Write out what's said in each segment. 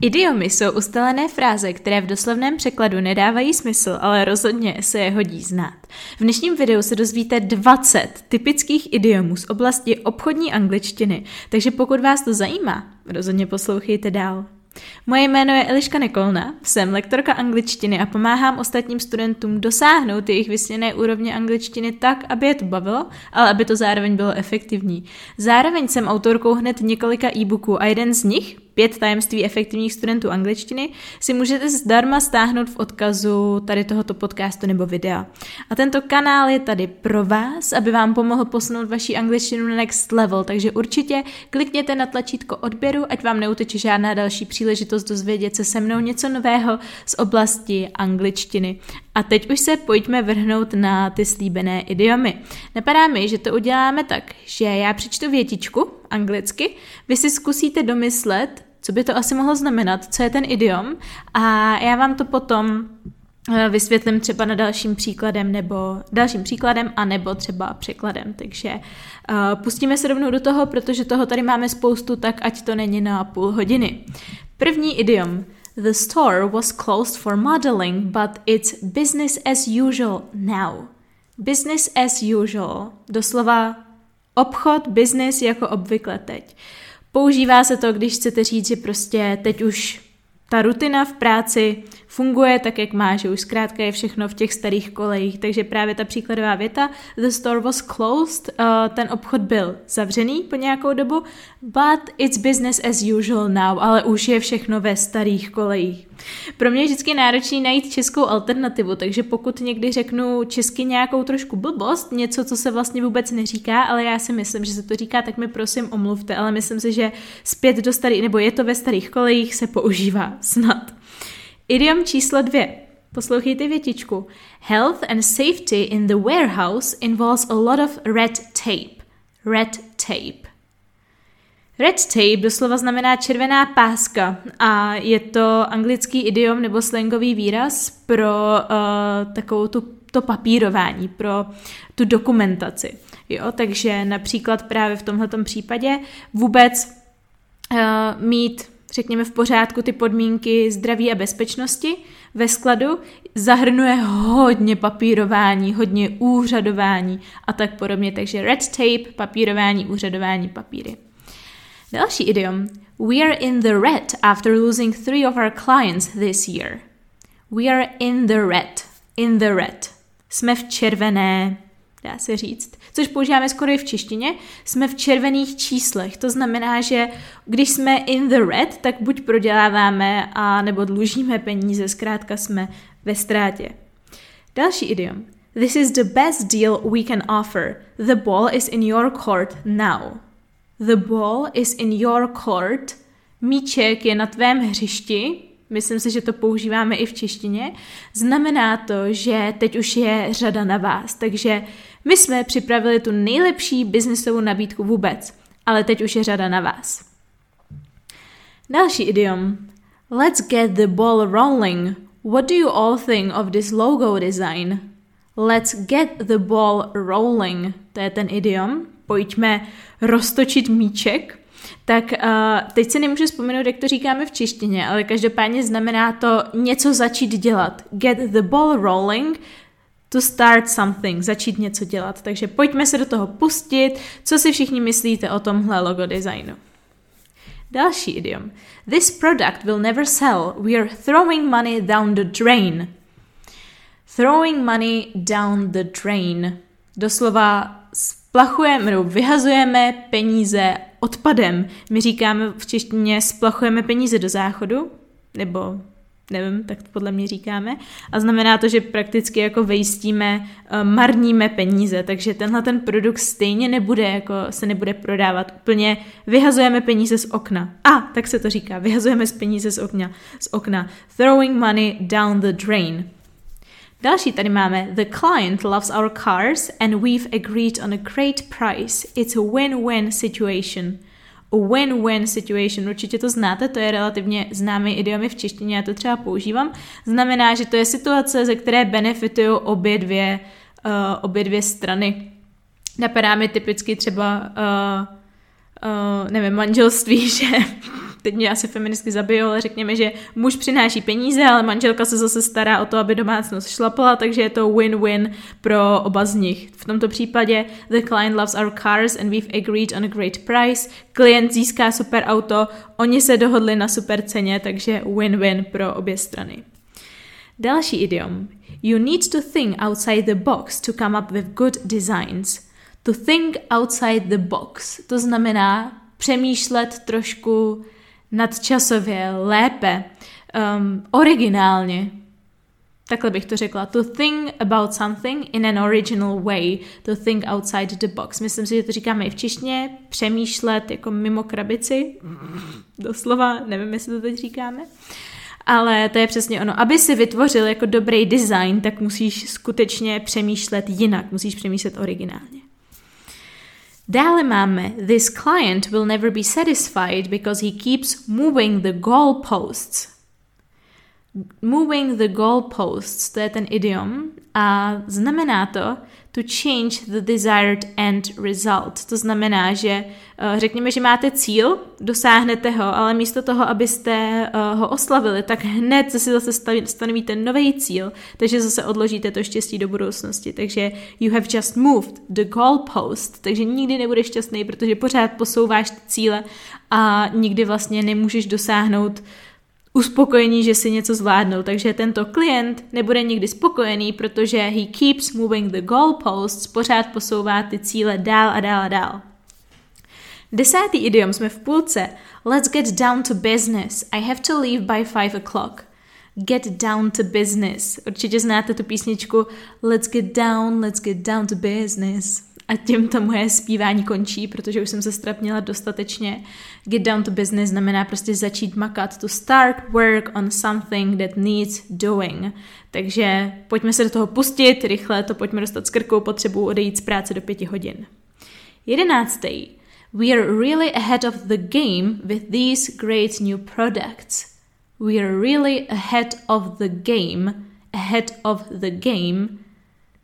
Idiomy jsou ustalené fráze, které v doslovném překladu nedávají smysl, ale rozhodně se je hodí znát. V dnešním videu se dozvíte 20 typických idiomů z oblasti obchodní angličtiny, takže pokud vás to zajímá, rozhodně poslouchejte dál. Moje jméno je Eliška Nekolna, jsem lektorka angličtiny a pomáhám ostatním studentům dosáhnout jejich vysněné úrovně angličtiny tak, aby je to bavilo, ale aby to zároveň bylo efektivní. Zároveň jsem autorkou hned několika e-booků a jeden z nich, Pět tajemství efektivních studentů angličtiny si můžete zdarma stáhnout v odkazu tady tohoto podcastu nebo videa. A tento kanál je tady pro vás, aby vám pomohl posunout vaši angličtinu na next level, takže určitě klikněte na tlačítko odběru, ať vám neuteče žádná další příležitost dozvědět se se mnou něco nového z oblasti angličtiny. A teď už se pojďme vrhnout na ty slíbené idiomy. Napadá mi, že to uděláme tak, že já přečtu větičku anglicky, vy si zkusíte domyslet, co by to asi mohlo znamenat, co je ten idiom a já vám to potom eh, vysvětlím třeba na dalším příkladem nebo dalším příkladem a nebo třeba překladem. Takže uh, pustíme se rovnou do toho, protože toho tady máme spoustu, tak ať to není na půl hodiny. První idiom. The store was closed for modeling, but it's business as usual now. Business as usual. Doslova obchod, business jako obvykle teď. Používá se to, když chcete říct, že prostě teď už ta rutina v práci funguje tak, jak má, že už zkrátka je všechno v těch starých kolejích. Takže právě ta příkladová věta, the store was closed, uh, ten obchod byl zavřený po nějakou dobu, but it's business as usual now, ale už je všechno ve starých kolejích. Pro mě je vždycky náročný najít českou alternativu, takže pokud někdy řeknu česky nějakou trošku blbost, něco, co se vlastně vůbec neříká, ale já si myslím, že se to říká, tak mi prosím omluvte, ale myslím si, že zpět do starých, nebo je to ve starých kolejích, se používá snad. Idiom číslo dvě. Poslouchejte větičku. Health and safety in the warehouse involves a lot of red tape. Red tape. Red tape doslova znamená červená páska a je to anglický idiom nebo slangový výraz pro uh, takovou tu, to papírování, pro tu dokumentaci. Jo, takže například právě v tomto případě vůbec uh, mít řekněme, v pořádku ty podmínky zdraví a bezpečnosti ve skladu, zahrnuje hodně papírování, hodně úřadování a tak podobně. Takže red tape, papírování, úřadování, papíry. Další idiom. We are in the red after losing three of our clients this year. We are in the red. In the red. Jsme v červené, dá se říct, což používáme skoro i v češtině, jsme v červených číslech. To znamená, že když jsme in the red, tak buď proděláváme a nebo dlužíme peníze, zkrátka jsme ve ztrátě. Další idiom. This is the best deal we can offer. The ball is in your court now. The ball is in your court. Míček je na tvém hřišti, myslím si, že to používáme i v češtině, znamená to, že teď už je řada na vás. Takže my jsme připravili tu nejlepší biznesovou nabídku vůbec, ale teď už je řada na vás. Další idiom. Let's get the ball rolling. What do you all think of this logo design? Let's get the ball rolling. To je ten idiom. Pojďme roztočit míček tak uh, teď se nemůžu vzpomenout, jak to říkáme v češtině, ale každopádně znamená to něco začít dělat. Get the ball rolling, to start something, začít něco dělat. Takže pojďme se do toho pustit, co si všichni myslíte o tomhle logo designu. Další idiom. This product will never sell. We are throwing money down the drain. Throwing money down the drain. Doslova splachujeme nebo vyhazujeme peníze odpadem. My říkáme v češtině splachujeme peníze do záchodu, nebo nevím, tak to podle mě říkáme. A znamená to, že prakticky jako vejstíme, eh, marníme peníze, takže tenhle ten produkt stejně nebude, jako se nebude prodávat úplně, vyhazujeme peníze z okna. A, tak se to říká, vyhazujeme z peníze z okna, z okna. Throwing money down the drain. Další tady máme The client loves our cars and we've agreed on a great price. It's a win-win situation. A win-win situation, určitě to znáte, to je relativně známý idiom v češtině, já to třeba používám. Znamená, že to je situace, ze které benefitují obě dvě, uh, obě dvě strany. Napadá mi typicky třeba, uh, uh, nevím, manželství, že teď mě asi feministky zabijou, ale řekněme, že muž přináší peníze, ale manželka se zase stará o to, aby domácnost šlapala, takže je to win-win pro oba z nich. V tomto případě the client loves our cars and we've agreed on a great price. Klient získá super auto, oni se dohodli na super ceně, takže win-win pro obě strany. Další idiom. You need to think outside the box to come up with good designs. To think outside the box. To znamená přemýšlet trošku nadčasově, lépe, um, originálně. Takhle bych to řekla. To think about something in an original way. To think outside the box. Myslím si, že to říkáme i v češtině. Přemýšlet jako mimo krabici. Doslova, nevím, jestli to teď říkáme. Ale to je přesně ono. Aby si vytvořil jako dobrý design, tak musíš skutečně přemýšlet jinak. Musíš přemýšlet originálně. Dále máme This client will never be satisfied because he keeps moving the goalposts. Moving the goalposts, to je ten idiom a znamená to, to change the desired end result. To znamená, že eh, řekněme, že máte cíl, dosáhnete ho, ale místo toho, abyste eh, ho oslavili, tak hned si zase stanovíte nový cíl, takže zase odložíte to štěstí do budoucnosti. Takže you have just moved the goalpost, takže nikdy nebudeš šťastný, protože pořád posouváš cíle a nikdy vlastně nemůžeš dosáhnout uspokojení, že si něco zvládnou. Takže tento klient nebude nikdy spokojený, protože he keeps moving the goalposts, pořád posouvá ty cíle dál a dál a dál. Desátý idiom jsme v půlce. Let's get down to business. I have to leave by five o'clock. Get down to business. Určitě znáte tu písničku Let's get down, let's get down to business. A tím to moje zpívání končí, protože už jsem se strapnila dostatečně. Get down to business znamená prostě začít makat. To start work on something that needs doing. Takže pojďme se do toho pustit, rychle to pojďme dostat s krkou, potřebu odejít z práce do pěti hodin. Jedenáctý. We are really ahead of the game with these great new products. We are really ahead of the game. Ahead of the game.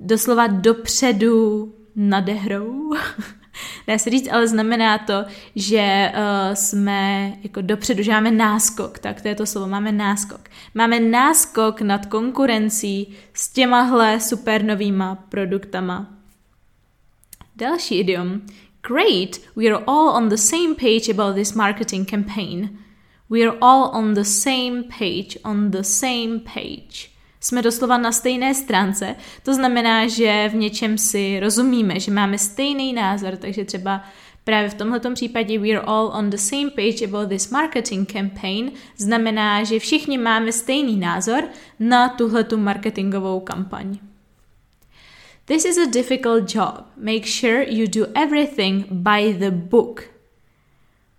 Doslova dopředu nade hrou. Dá se říct, ale znamená to, že uh, jsme jako dopředu, že máme náskok, tak to je to slovo, máme náskok. Máme náskok nad konkurencí s těmahle super novýma produktama. Další idiom. Great, we are all on the same page about this marketing campaign. We are all on the same page, on the same page jsme doslova na stejné stránce. To znamená, že v něčem si rozumíme, že máme stejný názor, takže třeba Právě v tomto případě we're all on the same page about this marketing campaign znamená, že všichni máme stejný názor na tuhletu marketingovou kampaň. This is a difficult job. Make sure you do everything by the book.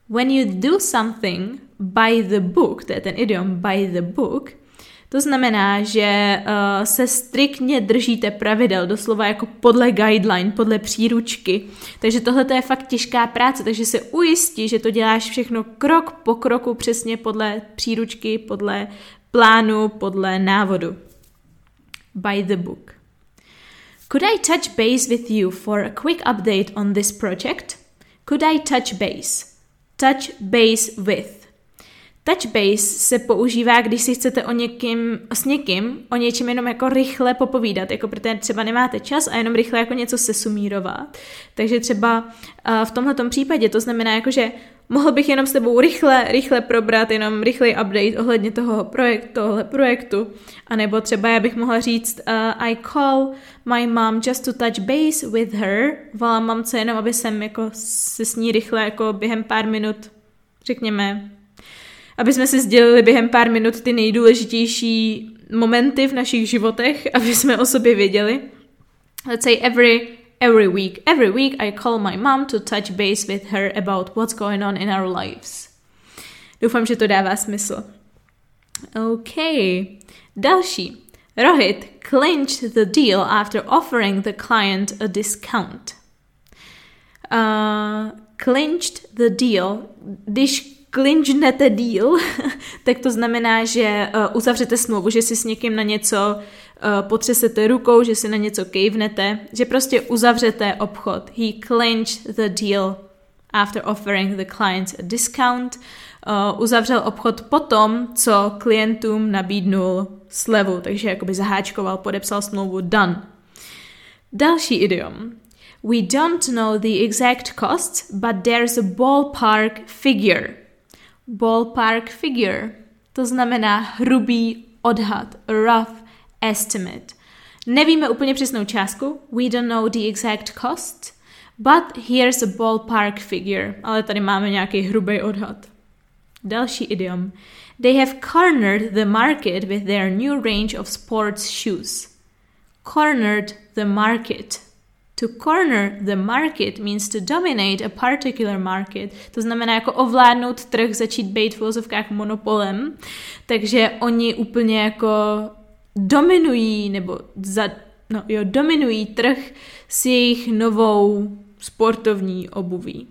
When you do something by the book, to je ten idiom by the book, to znamená, že uh, se striktně držíte pravidel, doslova jako podle guideline, podle příručky. Takže tohle je fakt těžká práce, takže se ujistí, že to děláš všechno krok po kroku přesně podle příručky, podle plánu, podle návodu. By the book. Could I touch base with you for a quick update on this project? Could I touch base? Touch base with. Touch base se používá, když si chcete o někým, s někým o něčem jenom jako rychle popovídat, jako protože třeba nemáte čas a jenom rychle jako něco se sumírovat. Takže třeba uh, v tomhle případě to znamená jako, že mohl bych jenom s tebou rychle, rychle probrat jenom rychlej update ohledně toho projektu, tohle projektu. A nebo třeba já bych mohla říct uh, I call my mom just to touch base with her. Volám mamce jenom, aby jsem jako se s ní rychle jako během pár minut řekněme, aby jsme si sdělili během pár minut ty nejdůležitější momenty v našich životech, aby jsme o sobě věděli. Let's say every every week. Every week I call my mom to touch base with her about what's going on in our lives. Doufám, že to dává smysl. OK. Další. Rohit clinched the deal after offering the client a discount. Uh, clinched the deal, když klinchnete deal, tak to znamená, že uh, uzavřete smlouvu, že si s někým na něco uh, potřesete rukou, že si na něco kejvnete, že prostě uzavřete obchod. He clinched the deal after offering the client a discount. uh, uzavřel obchod potom, co klientům nabídnul slevu, takže jakoby zaháčkoval, podepsal smlouvu done. Další idiom. We don't know the exact cost, but there's a ballpark figure. Ballpark figure. To znamená hrubý odhad, rough estimate. Nevíme úplně přesnou částku, we don't know the exact cost, but here's a ballpark figure. Ale tady máme nějaký hrubý odhad. Další idiom. They have cornered the market with their new range of sports shoes. Cornered the market. To corner the market means to dominate a particular market. To znamená jako ovládnout trh, začít být v vozovkách monopolem. Takže oni úplně jako dominují, nebo za, no, jo, dominují trh s jejich novou sportovní obuví.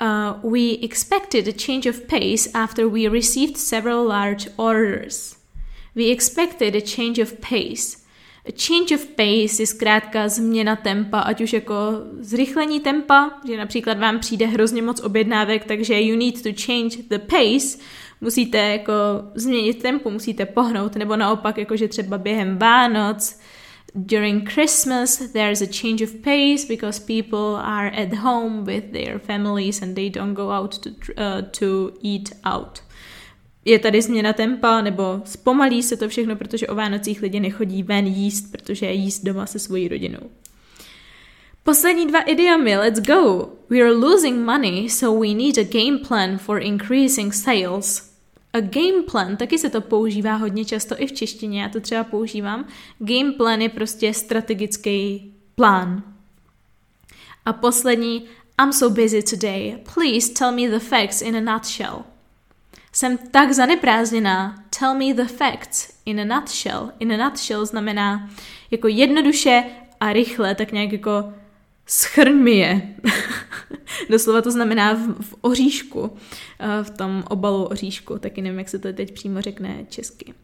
Uh, we expected a change of pace after we received several large orders. We expected a change of pace. Change of pace je zkrátka změna tempa, ať už jako zrychlení tempa, že například vám přijde hrozně moc objednávek, takže you need to change the pace, musíte jako změnit tempo, musíte pohnout, nebo naopak, jakože třeba během Vánoc, during Christmas, there's a change of pace because people are at home with their families and they don't go out to, uh, to eat out. Je tady změna tempa, nebo zpomalí se to všechno, protože o Vánocích lidi nechodí ven jíst, protože jíst doma se svojí rodinou. Poslední dva idiomy, let's go! We are losing money, so we need a game plan for increasing sales. A game plan, taky se to používá hodně často i v češtině, já to třeba používám. Game plan je prostě strategický plán. A poslední, I'm so busy today, please tell me the facts in a nutshell. Jsem tak zaneprázdněná, tell me the facts in a nutshell. In a nutshell znamená jako jednoduše a rychle, tak nějak jako schrň mi je. Doslova to znamená v, v oříšku, eh, v tom obalu oříšku, taky nevím, jak se to teď přímo řekne česky.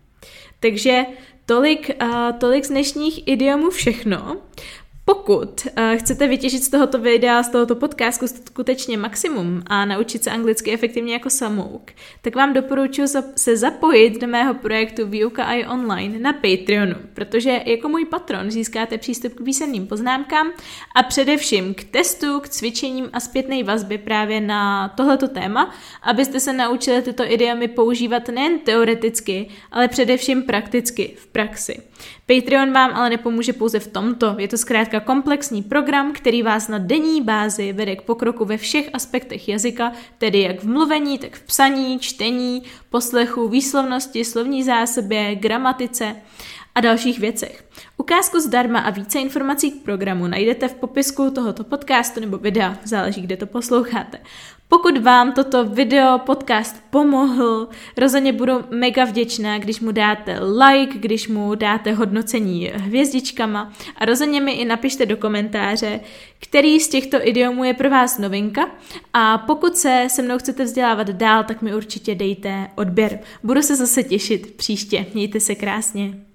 Takže tolik, uh, tolik z dnešních idiomů všechno. Pokud uh, chcete vytěžit z tohoto videa, z tohoto podcastu skutečně maximum a naučit se anglicky efektivně jako samouk, tak vám doporučuji se zapojit do mého projektu Výuka i online na Patreonu, protože jako můj patron získáte přístup k písemným poznámkám a především k testu, k cvičením a zpětné vazbě právě na tohleto téma, abyste se naučili tyto idiomy používat nejen teoreticky, ale především prakticky v praxi. Patreon vám ale nepomůže pouze v tomto. Je to zkrátka komplexní program, který vás na denní bázi vede k pokroku ve všech aspektech jazyka, tedy jak v mluvení, tak v psaní, čtení, poslechu, výslovnosti, slovní zásobě, gramatice a dalších věcech. Ukázku zdarma a více informací k programu najdete v popisku tohoto podcastu nebo videa, záleží, kde to posloucháte. Pokud vám toto video, podcast pomohl, rozhodně budu mega vděčná, když mu dáte like, když mu dáte hodnocení hvězdičkama a rozhodně mi i napište do komentáře, který z těchto idiomů je pro vás novinka a pokud se se mnou chcete vzdělávat dál, tak mi určitě dejte odběr. Budu se zase těšit příště. Mějte se krásně.